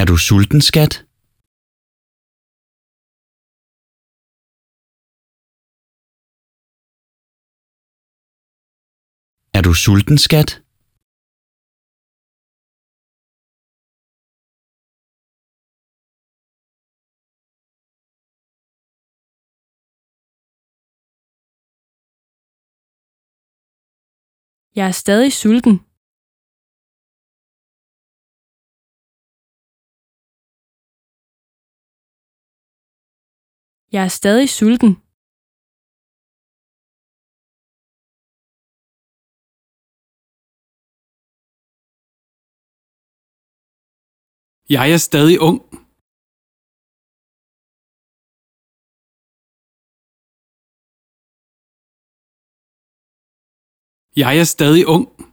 Er du sulten, skat? Er du sulten, skat? Jeg er stadig sulten. Jeg er stadig sulten. Jeg er stadig ung. Jeg er stadig ung.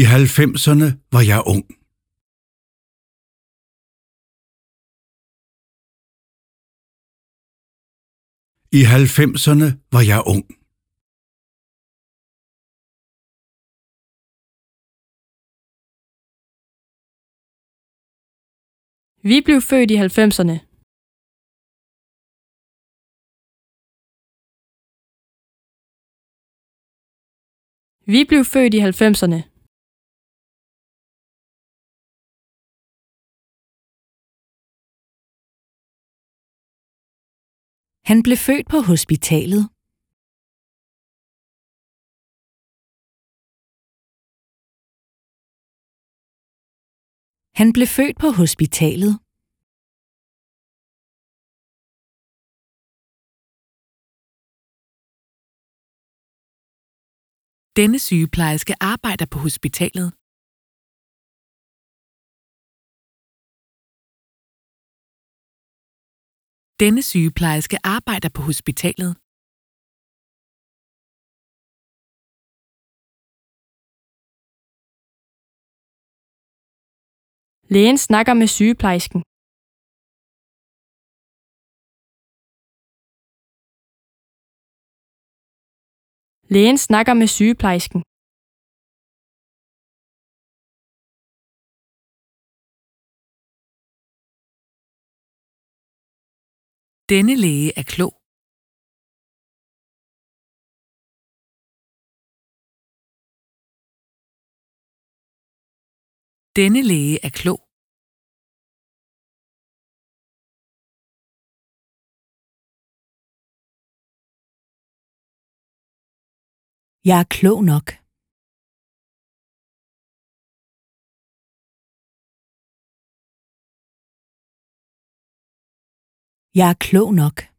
I 90'erne var jeg ung. I 90'erne var jeg ung. Vi blev født i 90'erne. Vi blev født i 90'erne. Han blev født på hospitalet. Han blev født på hospitalet. Denne sygeplejerske arbejder på hospitalet. Denne sygeplejerske arbejder på hospitalet. Lægen snakker med sygeplejersken. Lægen snakker med sygeplejersken. Denne læge er klog. Denne læge er klog. Jeg er klog nok. Jeg er klog nok.